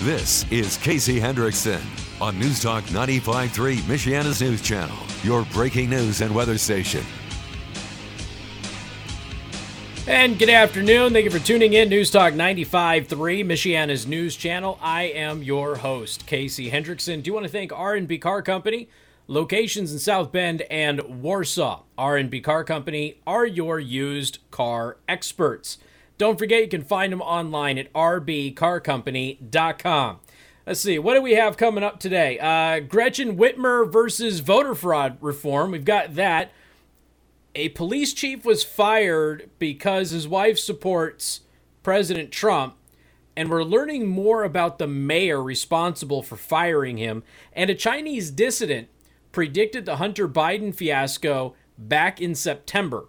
This is Casey Hendrickson on News Talk 95.3, Michiana's news channel, your breaking news and weather station. And good afternoon. Thank you for tuning in. News Talk 95.3, Michiana's news channel. I am your host, Casey Hendrickson. Do you want to thank R&B Car Company? Locations in South Bend and Warsaw. R&B Car Company are your used car experts. Don't forget you can find them online at rbcarcompany.com. Let's see, what do we have coming up today? Uh, Gretchen Whitmer versus voter fraud reform. We've got that. A police chief was fired because his wife supports President Trump. And we're learning more about the mayor responsible for firing him. And a Chinese dissident predicted the Hunter Biden fiasco back in September.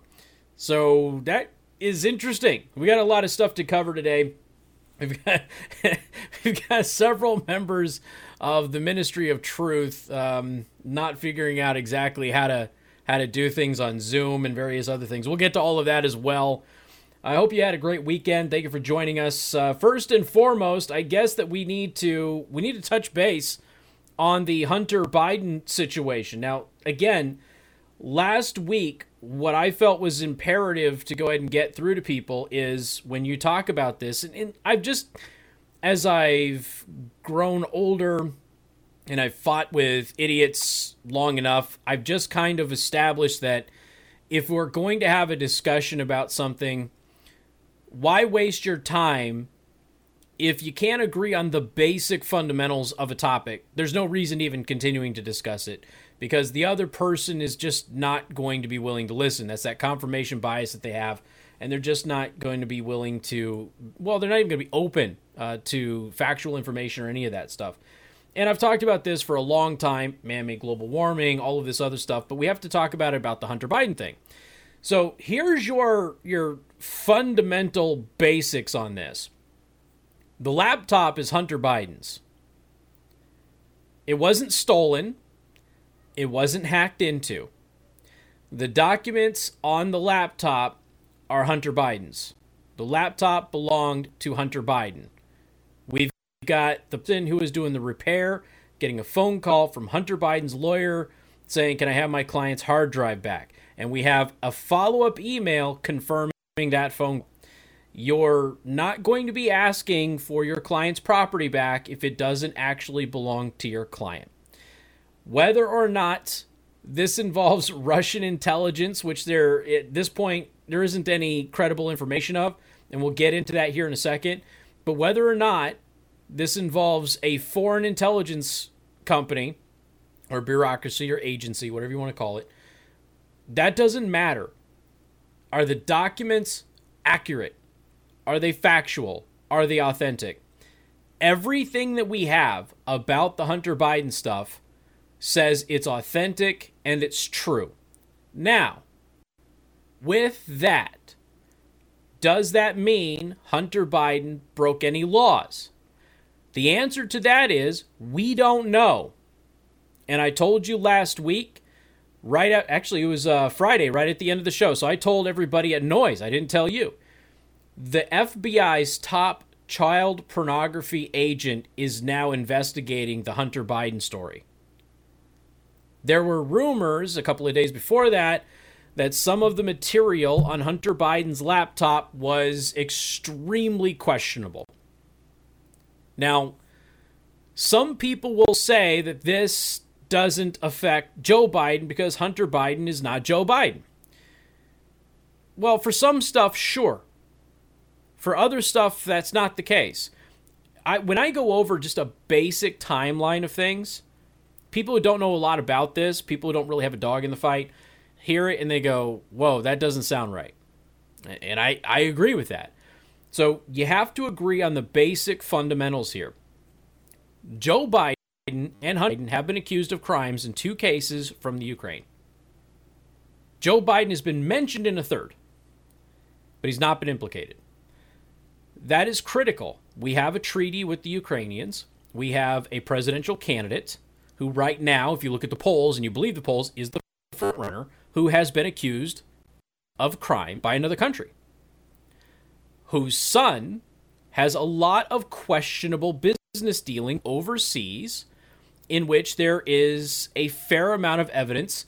So that is interesting. We got a lot of stuff to cover today. We've got we've got several members of the Ministry of Truth um, not figuring out exactly how to how to do things on Zoom and various other things. We'll get to all of that as well. I hope you had a great weekend. Thank you for joining us. Uh, first and foremost, I guess that we need to we need to touch base on the Hunter Biden situation. Now, again, last week, what I felt was imperative to go ahead and get through to people is when you talk about this, and, and I've just, as I've grown older and I've fought with idiots long enough, I've just kind of established that if we're going to have a discussion about something, why waste your time if you can't agree on the basic fundamentals of a topic, there's no reason even continuing to discuss it because the other person is just not going to be willing to listen. That's that confirmation bias that they have, and they're just not going to be willing to, well, they're not even going to be open uh, to factual information or any of that stuff. And I've talked about this for a long time man made global warming, all of this other stuff, but we have to talk about it about the Hunter Biden thing. So here's your your fundamental basics on this the laptop is Hunter Biden's. It wasn't stolen, it wasn't hacked into. The documents on the laptop are Hunter Biden's. The laptop belonged to Hunter Biden. We've got the person who was doing the repair getting a phone call from Hunter Biden's lawyer saying, Can I have my client's hard drive back? And we have a follow up email confirming that phone you're not going to be asking for your client's property back if it doesn't actually belong to your client. Whether or not this involves Russian intelligence, which there at this point there isn't any credible information of, and we'll get into that here in a second. But whether or not this involves a foreign intelligence company or bureaucracy or agency, whatever you want to call it, that doesn't matter. Are the documents accurate? Are they factual? Are they authentic? Everything that we have about the Hunter Biden stuff says it's authentic and it's true. Now, with that, does that mean Hunter Biden broke any laws? The answer to that is we don't know. And I told you last week, right at, actually, it was uh, Friday, right at the end of the show. So I told everybody at Noise, I didn't tell you the FBI's top child pornography agent is now investigating the Hunter Biden story. There were rumors a couple of days before that that some of the material on Hunter Biden's laptop was extremely questionable. Now, some people will say that this doesn't affect Joe Biden because Hunter Biden is not Joe Biden. Well, for some stuff, sure. For other stuff, that's not the case. I, when I go over just a basic timeline of things, people who don't know a lot about this, people who don't really have a dog in the fight, hear it and they go, whoa, that doesn't sound right. And I, I agree with that. So you have to agree on the basic fundamentals here. Joe Biden and Hunter have been accused of crimes in two cases from the Ukraine. Joe Biden has been mentioned in a third, but he's not been implicated. That is critical. We have a treaty with the Ukrainians. We have a presidential candidate who, right now, if you look at the polls and you believe the polls, is the frontrunner who has been accused of crime by another country, whose son has a lot of questionable business dealing overseas in which there is a fair amount of evidence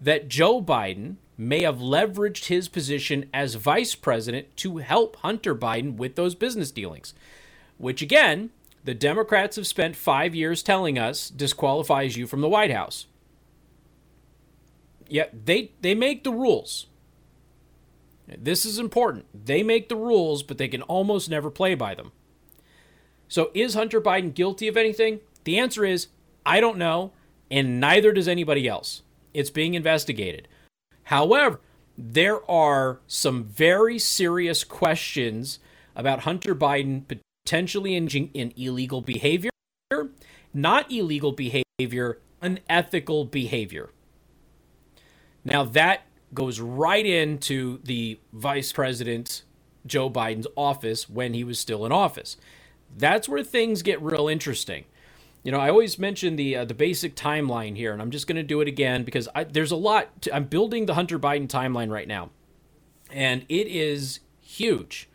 that Joe Biden may have leveraged his position as vice president to help Hunter Biden with those business dealings, which again, the Democrats have spent five years telling us disqualifies you from the White House. Yet they, they make the rules. This is important. They make the rules, but they can almost never play by them. So, is Hunter Biden guilty of anything? The answer is I don't know, and neither does anybody else. It's being investigated. However, there are some very serious questions about Hunter Biden potentially engaging in illegal behavior, not illegal behavior, unethical behavior. Now, that goes right into the vice president, Joe Biden's office when he was still in office. That's where things get real interesting. You know, I always mention the uh, the basic timeline here, and I'm just going to do it again because I, there's a lot. To, I'm building the Hunter Biden timeline right now, and it is huge.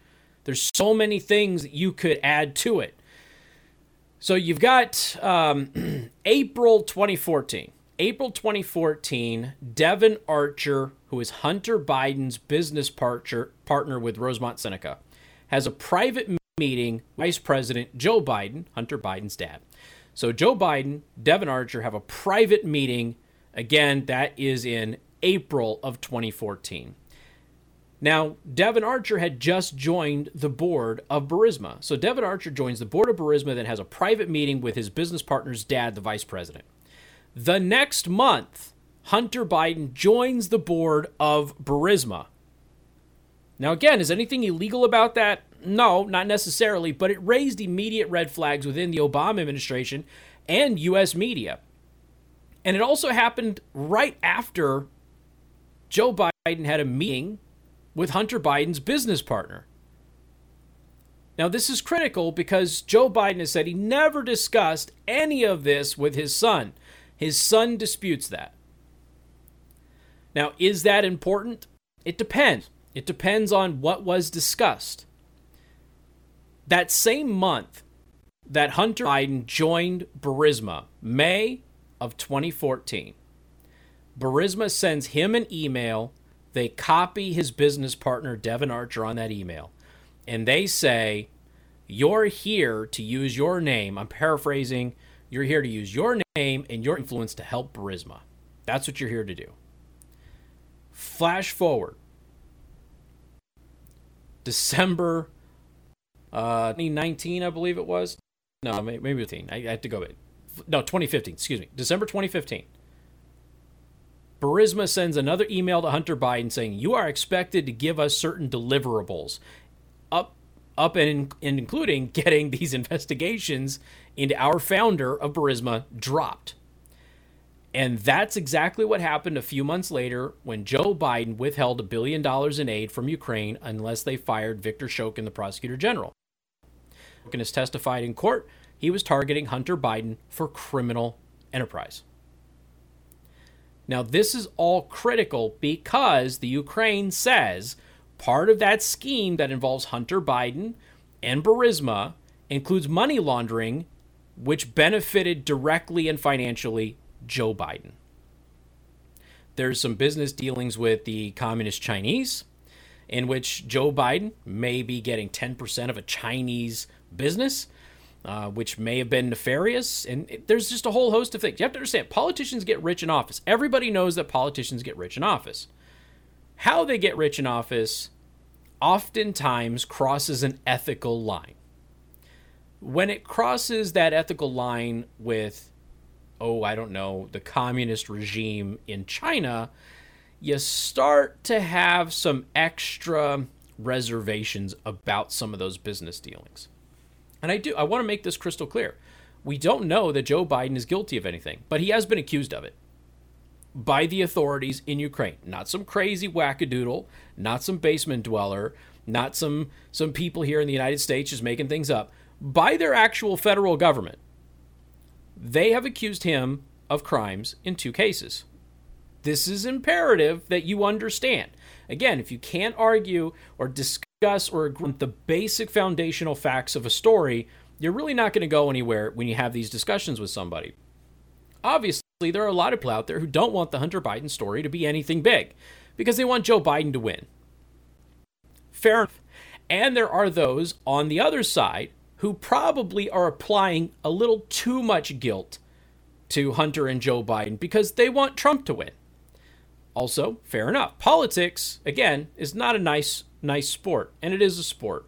There's so many things that you could add to it. So you've got um, April 2014. April 2014, Devon Archer, who is Hunter Biden's business partner, partner with Rosemont Seneca, has a private meeting Vice President Joe Biden, Hunter Biden's dad. So Joe Biden, Devon Archer have a private meeting. Again, that is in April of 2014. Now, Devon Archer had just joined the board of Burisma. So Devon Archer joins the board of Burisma, then has a private meeting with his business partner's dad, the vice president. The next month, Hunter Biden joins the board of Burisma. Now, again, is anything illegal about that? No, not necessarily, but it raised immediate red flags within the Obama administration and U.S. media. And it also happened right after Joe Biden had a meeting with Hunter Biden's business partner. Now, this is critical because Joe Biden has said he never discussed any of this with his son. His son disputes that. Now, is that important? It depends. It depends on what was discussed. That same month that Hunter Biden joined Burisma, May of 2014, Burisma sends him an email. They copy his business partner, Devon Archer, on that email. And they say, You're here to use your name. I'm paraphrasing. You're here to use your name and your influence to help Burisma. That's what you're here to do. Flash forward. December uh, 2019, I believe it was. No, maybe 15. I, I have to go. No, 2015. Excuse me. December 2015. Burisma sends another email to Hunter Biden saying, You are expected to give us certain deliverables, up, up and, and including getting these investigations into our founder of Burisma dropped. And that's exactly what happened a few months later when Joe Biden withheld a billion dollars in aid from Ukraine unless they fired Victor Shokin, the prosecutor general Shokin has testified in court he was targeting Hunter Biden for criminal enterprise. Now, this is all critical because the Ukraine says part of that scheme that involves Hunter Biden and Burisma includes money laundering, which benefited directly and financially Joe Biden. There's some business dealings with the communist Chinese, in which Joe Biden may be getting 10% of a Chinese business, uh, which may have been nefarious. And it, there's just a whole host of things. You have to understand politicians get rich in office. Everybody knows that politicians get rich in office. How they get rich in office oftentimes crosses an ethical line. When it crosses that ethical line with, oh, I don't know, the communist regime in China, you start to have some extra reservations about some of those business dealings. And I do I want to make this crystal clear. We don't know that Joe Biden is guilty of anything, but he has been accused of it by the authorities in Ukraine. Not some crazy wackadoodle, not some basement dweller, not some some people here in the United States just making things up. By their actual federal government. They have accused him of crimes in two cases. This is imperative that you understand. Again, if you can't argue or discuss discuss or agree on the basic foundational facts of a story, you're really not going to go anywhere when you have these discussions with somebody. Obviously, there are a lot of people out there who don't want the Hunter Biden story to be anything big because they want Joe Biden to win. Fair enough. And there are those on the other side who probably are applying a little too much guilt to Hunter and Joe Biden because they want Trump to win. Also, fair enough. Politics, again, is not a nice nice sport, and it is a sport.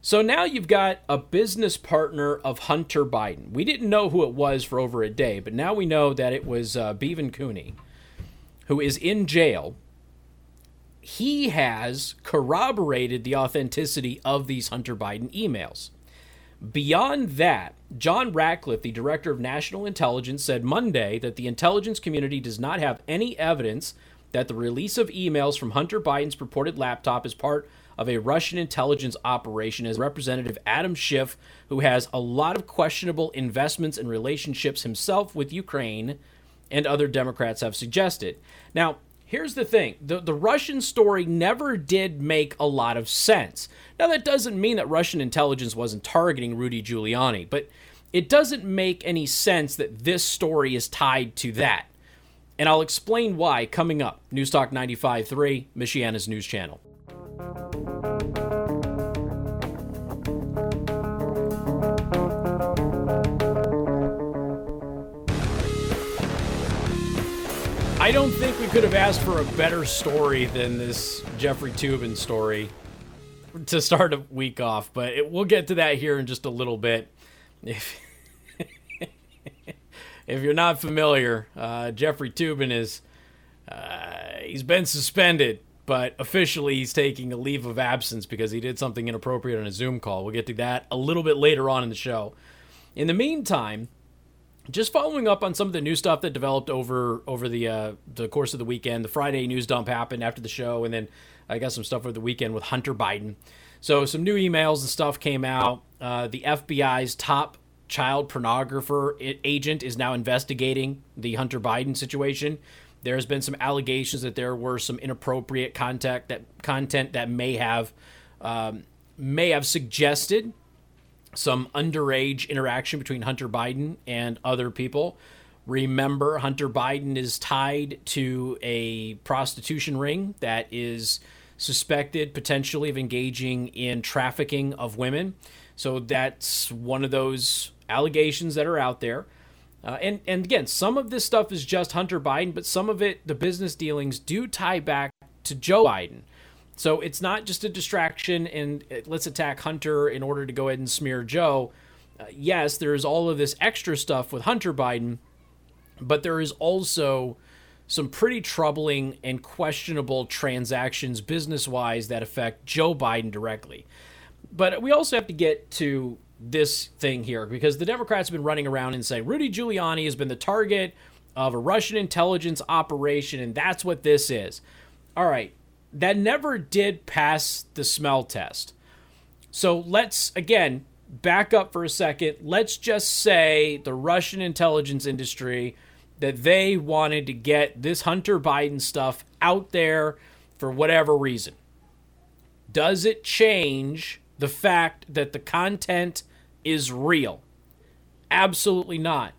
So now you've got a business partner of Hunter Biden. We didn't know who it was for over a day, but now we know that it was uh, Bevan Cooney, who is in jail. He has corroborated the authenticity of these Hunter Biden emails. Beyond that, John Ratcliffe, the director of national intelligence, said Monday that the intelligence community does not have any evidence that the release of emails from Hunter Biden's purported laptop is part of a Russian intelligence operation, as Representative Adam Schiff, who has a lot of questionable investments and relationships himself with Ukraine, and other Democrats have suggested. Now, here's the thing the, the Russian story never did make a lot of sense. Now, that doesn't mean that Russian intelligence wasn't targeting Rudy Giuliani, but it doesn't make any sense that this story is tied to that. And I'll explain why coming up. Newstalk 95.3, Michiana's news channel. I don't think we could have asked for a better story than this Jeffrey Toobin story to start a week off, but it, we'll get to that here in just a little bit. If if you're not familiar, uh, Jeffrey Toobin is uh, he's been suspended, but officially he's taking a leave of absence because he did something inappropriate on a Zoom call. We'll get to that a little bit later on in the show. In the meantime, just following up on some of the new stuff that developed over over the uh, the course of the weekend. The Friday news dump happened after the show, and then I got some stuff over the weekend with Hunter Biden. So some new emails and stuff came out. Uh, the FBI's top child pornographer agent is now investigating the Hunter Biden situation. There has been some allegations that there were some inappropriate contact that content that may have um, may have suggested some underage interaction between Hunter Biden and other people. Remember, Hunter Biden is tied to a prostitution ring that is suspected potentially of engaging in trafficking of women. So that's one of those allegations that are out there. Uh, and and again, some of this stuff is just Hunter Biden, but some of it, the business dealings, do tie back to Joe Biden. So it's not just a distraction and uh, let's attack Hunter in order to go ahead and smear Joe. Uh, yes, there is all of this extra stuff with Hunter Biden, but there is also some pretty troubling and questionable transactions business wise that affect Joe Biden directly. But we also have to get to this thing here because the Democrats have been running around and saying Rudy Giuliani has been the target of a Russian intelligence operation, and that's what this is. All right, that never did pass the smell test. So let's, again, back up for a second. Let's just say the Russian intelligence industry that they wanted to get this Hunter Biden stuff out there for whatever reason. Does it change the fact that the content is real. Absolutely not.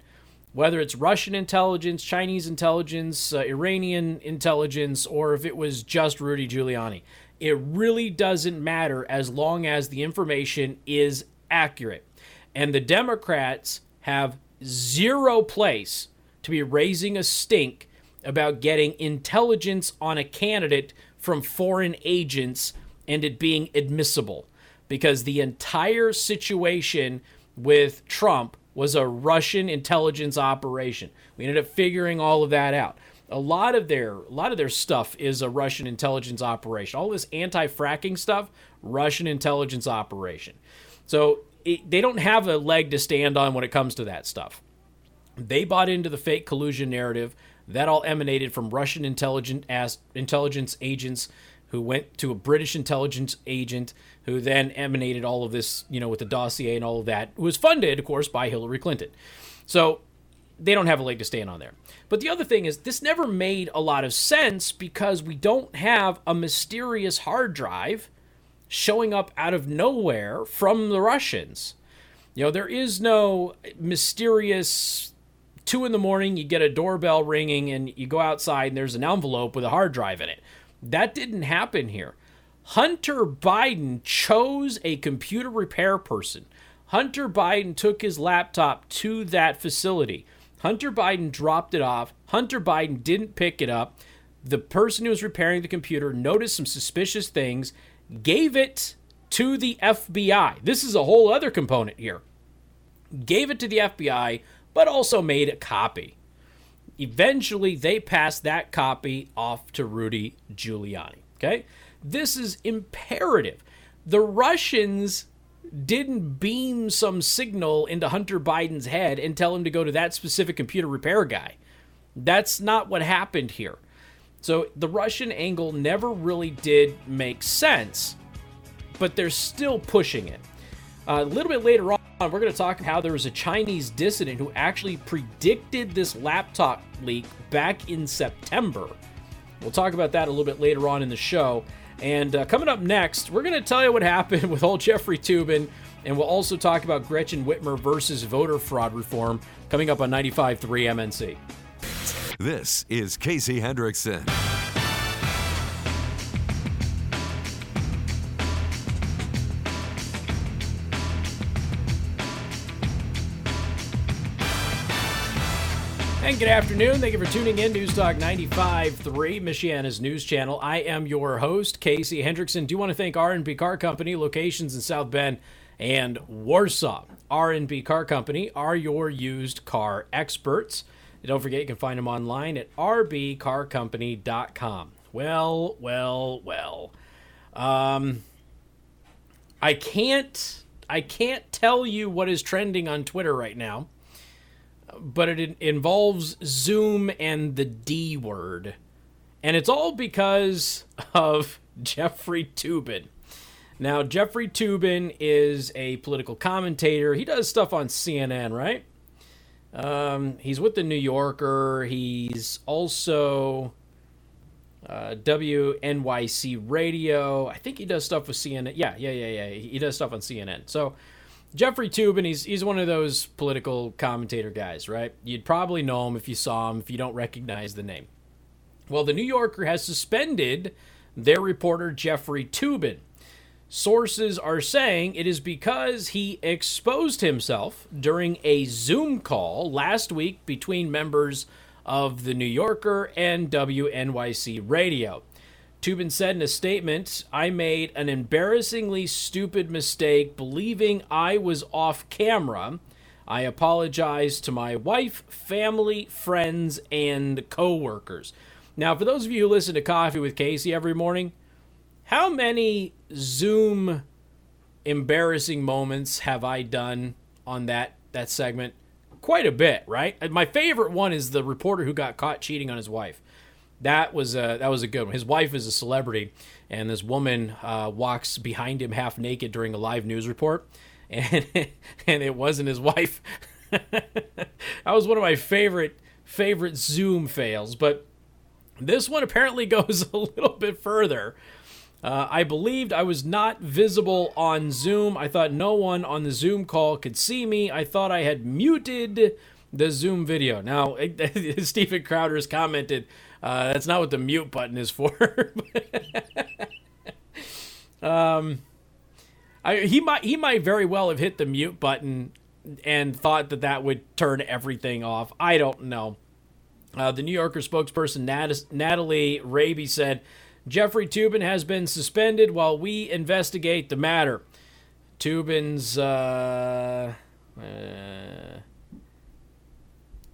Whether it's Russian intelligence, Chinese intelligence, uh, Iranian intelligence, or if it was just Rudy Giuliani, it really doesn't matter as long as the information is accurate. And the Democrats have zero place to be raising a stink about getting intelligence on a candidate from foreign agents and it being admissible because the entire situation with Trump was a Russian intelligence operation. We ended up figuring all of that out. A lot of their a lot of their stuff is a Russian intelligence operation. All this anti-fracking stuff, Russian intelligence operation. So it, they don't have a leg to stand on when it comes to that stuff. They bought into the fake collusion narrative. That all emanated from Russian intelligence as, intelligence agents who went to a British intelligence agent who then emanated all of this, you know, with the dossier and all of that, was funded, of course, by Hillary Clinton. So they don't have a leg to stand on there. But the other thing is, this never made a lot of sense because we don't have a mysterious hard drive showing up out of nowhere from the Russians. You know, there is no mysterious two in the morning, you get a doorbell ringing and you go outside and there's an envelope with a hard drive in it. That didn't happen here. Hunter Biden chose a computer repair person. Hunter Biden took his laptop to that facility. Hunter Biden dropped it off. Hunter Biden didn't pick it up. The person who was repairing the computer noticed some suspicious things, gave it to the FBI. This is a whole other component here. Gave it to the FBI, but also made a copy. Eventually, they passed that copy off to Rudy Giuliani. Okay? This is imperative. The Russians didn't beam some signal into Hunter Biden's head and tell him to go to that specific computer repair guy. That's not what happened here. So the Russian angle never really did make sense, but they're still pushing it. Uh, a little bit later on, we're going to talk how there was a Chinese dissident who actually predicted this laptop leak back in September. We'll talk about that a little bit later on in the show. And uh, coming up next, we're going to tell you what happened with old Jeffrey Toobin, and we'll also talk about Gretchen Whitmer versus voter fraud reform coming up on 95.3 MNC. This is Casey Hendrickson. And good afternoon. Thank you for tuning in. News Talk 95.3, Michiana's news channel. I am your host, Casey Hendrickson. Do you want to thank R&B Car Company, locations in South Bend and Warsaw. R&B Car Company are your used car experts. don't forget, you can find them online at rbcarcompany.com. Well, well, well. Um, I can't I can't tell you what is trending on Twitter right now but it involves Zoom and the D word. And it's all because of Jeffrey Toobin. Now, Jeffrey Toobin is a political commentator. He does stuff on CNN, right? Um, he's with the New Yorker. He's also uh, WNYC Radio. I think he does stuff with CNN. Yeah, yeah, yeah, yeah. He does stuff on CNN. So Jeffrey Toobin, he's he's one of those political commentator guys, right? You'd probably know him if you saw him, if you don't recognize the name. Well, the New Yorker has suspended their reporter Jeffrey Toobin. Sources are saying it is because he exposed himself during a Zoom call last week between members of the New Yorker and WNYC Radio. Toobin said in a statement, I made an embarrassingly stupid mistake believing I was off camera. I apologize to my wife, family, friends, and coworkers. Now, for those of you who listen to Coffee with Casey every morning, how many Zoom embarrassing moments have I done on that that segment? Quite a bit, right? My favorite one is the reporter who got caught cheating on his wife. That was a that was a good one. His wife is a celebrity, and this woman uh, walks behind him half naked during a live news report, and and it wasn't his wife. that was one of my favorite favorite Zoom fails, but this one apparently goes a little bit further. Uh, I believed I was not visible on Zoom. I thought no one on the Zoom call could see me. I thought I had muted the Zoom video. Now, Steven Crowder has commented uh, that's not what the mute button is for. um, I, he might he might very well have hit the mute button and thought that that would turn everything off. I don't know. Uh, the New Yorker spokesperson Nat- Natalie Raabe said Jeffrey Toobin has been suspended while we investigate the matter. Toobin's. uh, uh,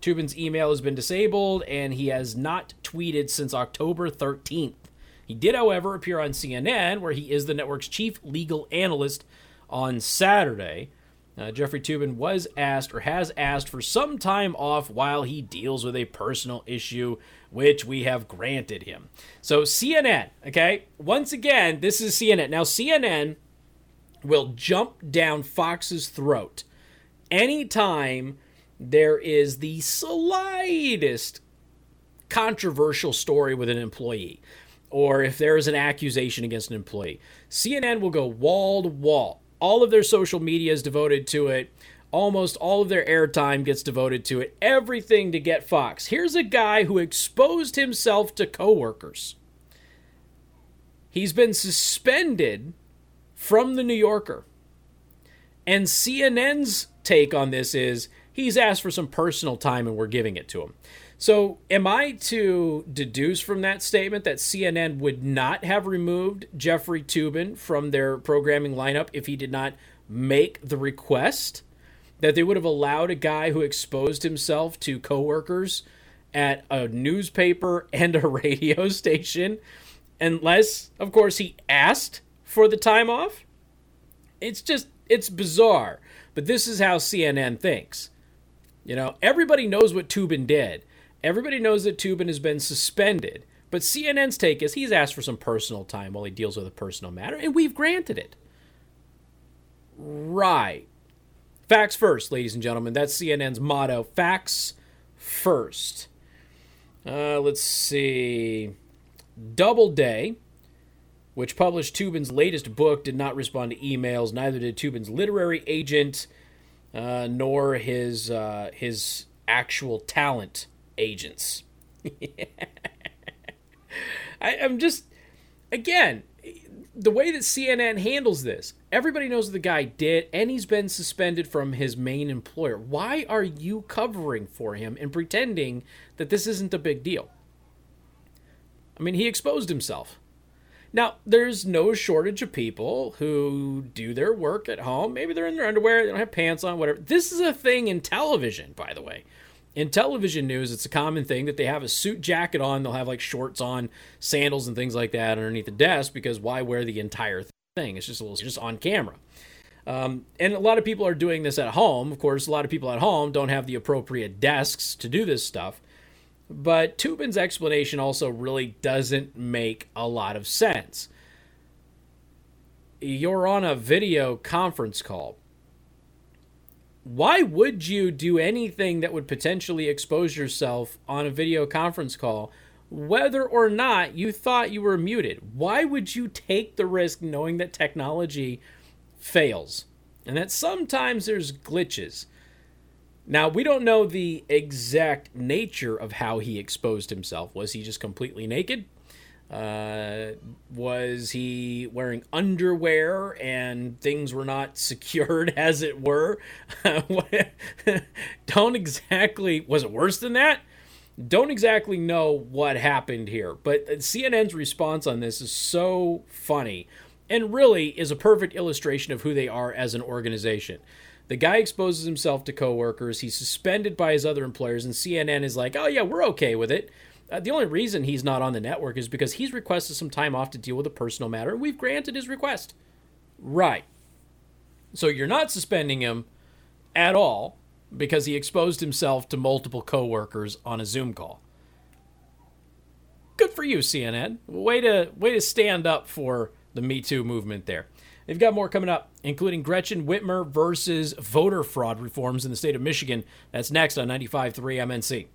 Toobin's email has been disabled, and he has not tweeted since October 13th. He did, however, appear on CNN, where he is the network's chief legal analyst on Saturday. Uh, Jeffrey Toobin was asked or has asked for some time off while he deals with a personal issue, which we have granted him. So, CNN, okay? Once again, this is CNN. Now, CNN will jump down Fox's throat anytime there is the slightest controversial story with an employee, or if there is an accusation against an employee, CNN will go wall to wall. All of their social media is devoted to it. Almost all of their airtime gets devoted to it. Everything to get Fox. Here's a guy who exposed himself to coworkers. He's been suspended from the New Yorker. And CNN's take on this is he's asked for some personal time and we're giving it to him. So, am I to deduce from that statement that CNN would not have removed Jeffrey Toobin from their programming lineup if he did not make the request? That they would have allowed a guy who exposed himself to coworkers at a newspaper and a radio station, unless, of course, he asked for the time off? It's just, it's bizarre. But this is how CNN thinks. You know, everybody knows what Toobin did. Everybody knows that Toobin has been suspended. But CNN's take is he's asked for some personal time while he deals with a personal matter, and we've granted it. Right. Facts first, ladies and gentlemen. That's CNN's motto. Facts first. Uh, let's see. Doubleday, which published Toobin's latest book, did not respond to emails. Neither did Toobin's literary agent, uh, nor his uh, his actual talent agents. I, I'm just, again, the way that CNN handles this, everybody knows the guy did, and he's been suspended from his main employer. Why are you covering for him and pretending that this isn't a big deal? I mean, he exposed himself. Now, there's no shortage of people who do their work at home. Maybe they're in their underwear, they don't have pants on, whatever. This is a thing in television, by the way in television news, it's a common thing that they have a suit jacket on. They'll have like shorts on, sandals, and things like that underneath the desk because why wear the entire thing? It's just a little just on camera. Um, and a lot of people are doing this at home. Of course, a lot of people at home don't have the appropriate desks to do this stuff. But Toobin's explanation also really doesn't make a lot of sense. You're on a video conference call. Why would you do anything that would potentially expose yourself on a video conference call whether or not you thought you were muted? Why would you take the risk knowing that technology fails and that sometimes there's glitches now we don't know the exact nature of how he exposed himself was he just completely naked uh, was he wearing underwear and things were not secured as it were? Don't exactly, was it worse than that? Don't exactly know what happened here, but CNN's response on this is so funny and really is a perfect illustration of who they are as an organization. The guy exposes himself to coworkers, he's suspended by his other employers, and CNN is like, oh, yeah, we're okay with it. Uh, the only reason he's not on the network is because he's requested some time off to deal with a personal matter. We've granted his request. Right. So you're not suspending him at all because he exposed himself to multiple coworkers on a Zoom call. Good for you, CNN. Way to way to stand up for the Me Too movement there. They've got more coming up, including Gretchen Whitmer versus voter fraud reforms in the state of Michigan. That's next on 95.3 MNC.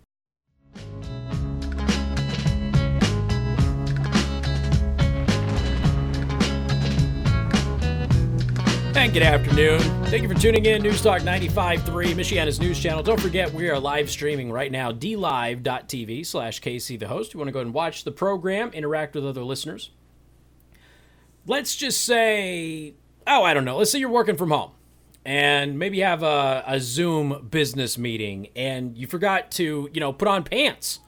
And good afternoon. Thank you for tuning in. News Talk 95.3, Michiana's news channel. Don't forget, we are live streaming right now, dlive.tv slash KC the host. You want to go and watch the program, interact with other listeners. Let's just say, oh, I don't know. Let's say you're working from home and maybe have a, a Zoom business meeting and you forgot to, you know, put on pants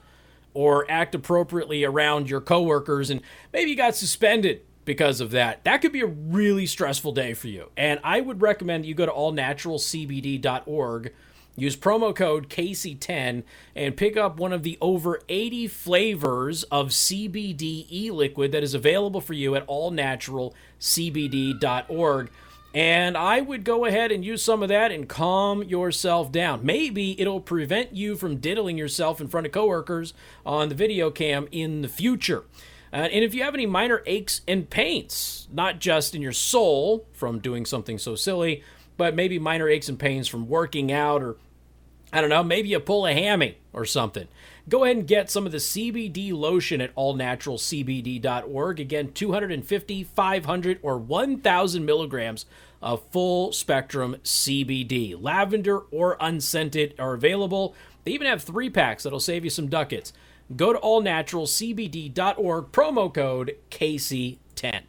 or act appropriately around your coworkers and maybe you got suspended because of that. That could be a really stressful day for you. And I would recommend you go to allnaturalcbd.org, use promo code KC10, and pick up one of the over 80 flavors of CBD e liquid that is available for you at allnaturalcbd.org. And I would go ahead and use some of that and calm yourself down. Maybe it'll prevent you from diddling yourself in front of coworkers on the video cam in the future. Uh, and if you have any minor aches and pains, not just in your soul from doing something so silly, but maybe minor aches and pains from working out or I don't know, maybe you pull a hammy or something. Go ahead and get some of the CBD lotion at allnaturalcbd.org. Again, 250, 500, or 1,000 milligrams of full spectrum CBD. Lavender or unscented are available. They even have three packs that'll save you some ducats. Go to allnaturalcbd.org, promo code KC10.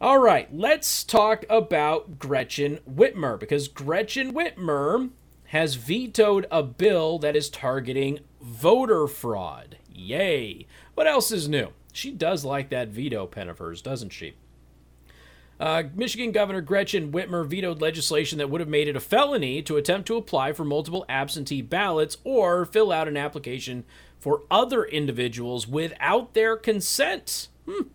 All right, let's talk about Gretchen Whitmer because Gretchen Whitmer has vetoed a bill that is targeting voter fraud. Yay. What else is new? She does like that veto pen of hers, doesn't she? Uh, Michigan Governor Gretchen Whitmer vetoed legislation that would have made it a felony to attempt to apply for multiple absentee ballots or fill out an application for other individuals without their consent. Hmm.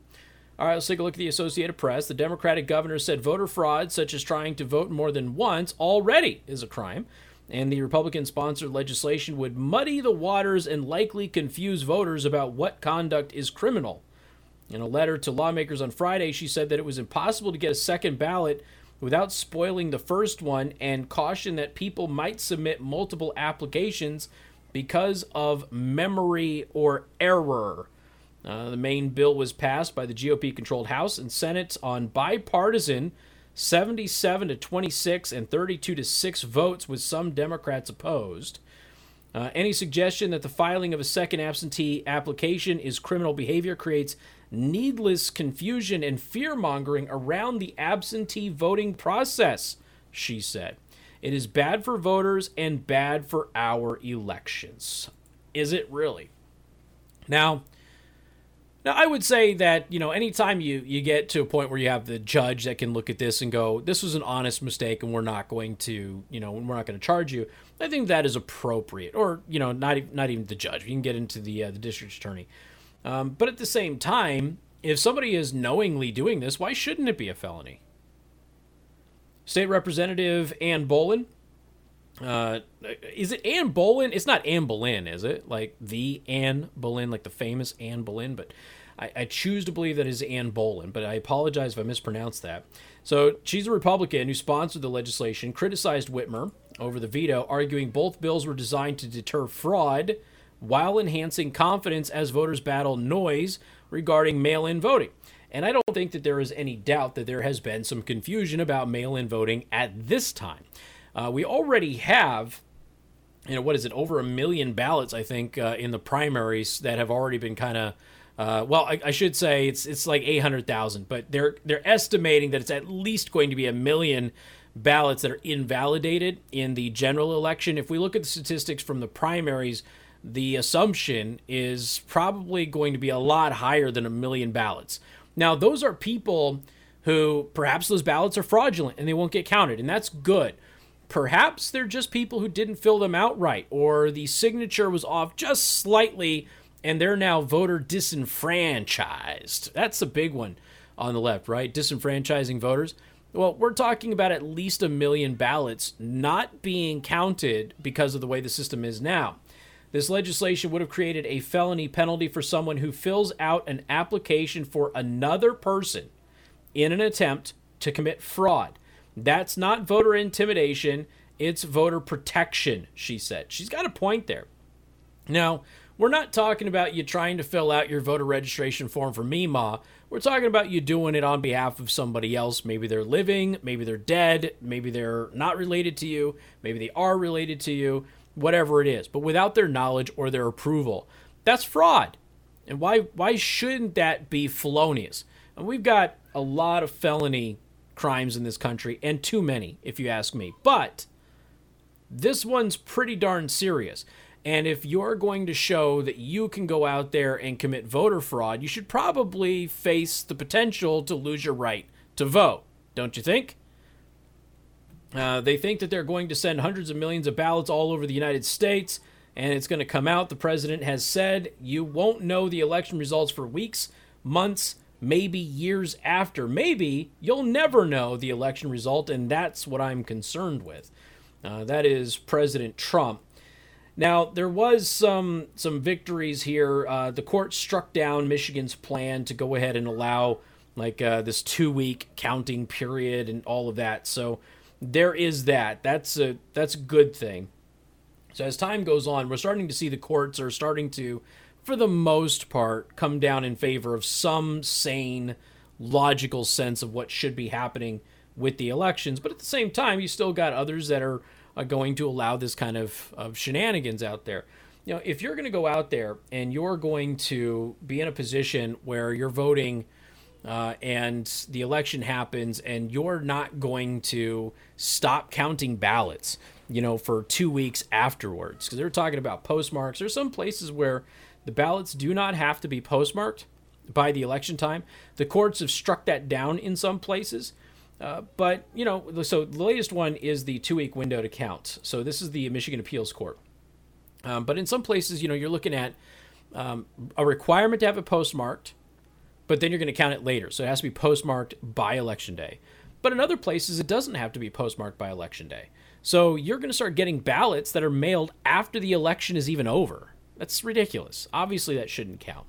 All right, let's take a look at the Associated Press. The Democratic governor said voter fraud, such as trying to vote more than once, already is a crime and the Republican sponsored legislation would muddy the waters and likely confuse voters about what conduct is criminal. In a letter to lawmakers on Friday, she said that it was impossible to get a second ballot without spoiling the first one and cautioned that people might submit multiple applications because of memory or error. Uh, the main bill was passed by the GOP controlled House and Senate on bipartisan 77 to 26 and 32 to 6 votes, with some Democrats opposed. Uh, any suggestion that the filing of a second absentee application is criminal behavior creates needless confusion and fear mongering around the absentee voting process, she said. It is bad for voters and bad for our elections. Is it really? Now, now, I would say that, you know, anytime you, you get to a point where you have the judge that can look at this and go, this was an honest mistake and we're not going to, you know, we're not going to charge you, I think that is appropriate. Or, you know, not, not even the judge. You can get into the, uh, the district attorney. Um, but at the same time, if somebody is knowingly doing this, why shouldn't it be a felony? State Representative Ann Boleyn. Uh, is it Anne Boleyn? It's not Anne Boleyn, is it? Like the Anne Boleyn, like the famous Anne Boleyn, but I, I choose to believe that is Anne Boleyn, but I apologize if I mispronounced that. So she's a Republican who sponsored the legislation, criticized Whitmer over the veto, arguing both bills were designed to deter fraud while enhancing confidence as voters battle noise regarding mail in voting. And I don't think that there is any doubt that there has been some confusion about mail in voting at this time. Uh, we already have you know what is it over a million ballots i think uh, in the primaries that have already been kind of uh, well, I, I, should say it's it's like eight hundred thousand, but they're they're estimating that it's at least going to be a million ballots that are invalidated in the general election. If we look at the statistics from the primaries, the assumption is probably going to be a lot higher than a million ballots. Now, those are people who perhaps those ballots are fraudulent and they won't get counted, and that's good. Perhaps they're just people who didn't fill them out right, or the signature was off just slightly and they're now voter disenfranchised. That's the big one on the left, right? Disenfranchising voters. Well, we're talking about at least a million ballots not being counted because of the way the system is now. This legislation would have created a felony penalty for someone who fills out an application for another person in an attempt to commit fraud. That's not voter intimidation, it's voter protection, she said. She's got a point there. Now, we're not talking about you trying to fill out your voter registration form for Mima. We're talking about you doing it on behalf of somebody else. Maybe they're living, maybe they're dead, maybe they're not related to you, maybe they are related to you, whatever it is, but without their knowledge or their approval. That's fraud. And why why shouldn't that be felonious? And we've got a lot of felony crimes in this country and too many if you ask me. But this one's pretty darn serious. And if you're going to show that you can go out there and commit voter fraud, you should probably face the potential to lose your right to vote, don't you think? Uh, they think that they're going to send hundreds of millions of ballots all over the United States, and it's going to come out. The president has said you won't know the election results for weeks, months, maybe years after. Maybe you'll never know the election result, and that's what I'm concerned with. Uh, that is President Trump. Now there was some some victories here. Uh, the court struck down Michigan's plan to go ahead and allow like uh, this two week counting period and all of that. So there is that. That's a that's a good thing. So as time goes on, we're starting to see the courts are starting to, for the most part, come down in favor of some sane, logical sense of what should be happening with the elections. But at the same time, you still got others that are, are going to allow this kind of, of shenanigans out there. You know, if you're going to go out there and you're going to be in a position where you're voting uh, and the election happens and you're not going to stop counting ballots, you know, for two weeks afterwards, because they're talking about postmarks. There's some places where the ballots do not have to be postmarked by the election time. The courts have struck that down in some places. Uh, but, you know, so the latest one is the two week window to count. So this is the Michigan Appeals Court. Um, but in some places, you know, you're looking at um, a requirement to have it postmarked, but then you're going to count it later. So it has to be postmarked by election day. But in other places, it doesn't have to be postmarked by election day. So you're going to start getting ballots that are mailed after the election is even over. That's ridiculous. Obviously, that shouldn't count.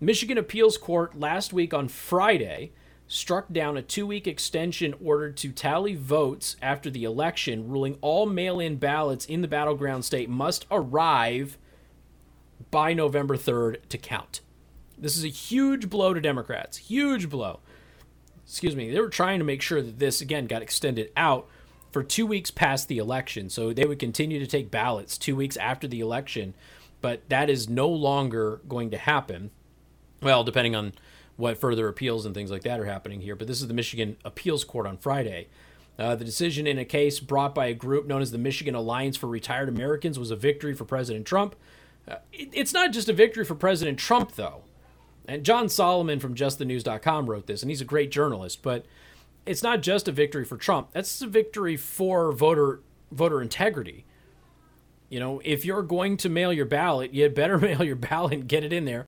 Michigan Appeals Court last week on Friday struck down a two week extension ordered to tally votes after the election, ruling all mail in ballots in the battleground state must arrive by November 3rd to count. This is a huge blow to Democrats. Huge blow. Excuse me. They were trying to make sure that this, again, got extended out for two weeks past the election. So they would continue to take ballots two weeks after the election. But that is no longer going to happen. Well, depending on what further appeals and things like that are happening here. But this is the Michigan Appeals Court on Friday. Uh, the decision in a case brought by a group known as the Michigan Alliance for Retired Americans was a victory for President Trump. Uh, it, it's not just a victory for President Trump, though. And John Solomon from JustTheNews.com wrote this, and he's a great journalist. But it's not just a victory for Trump. That's a victory for voter voter integrity. You know, if you're going to mail your ballot, you had better mail your ballot and get it in there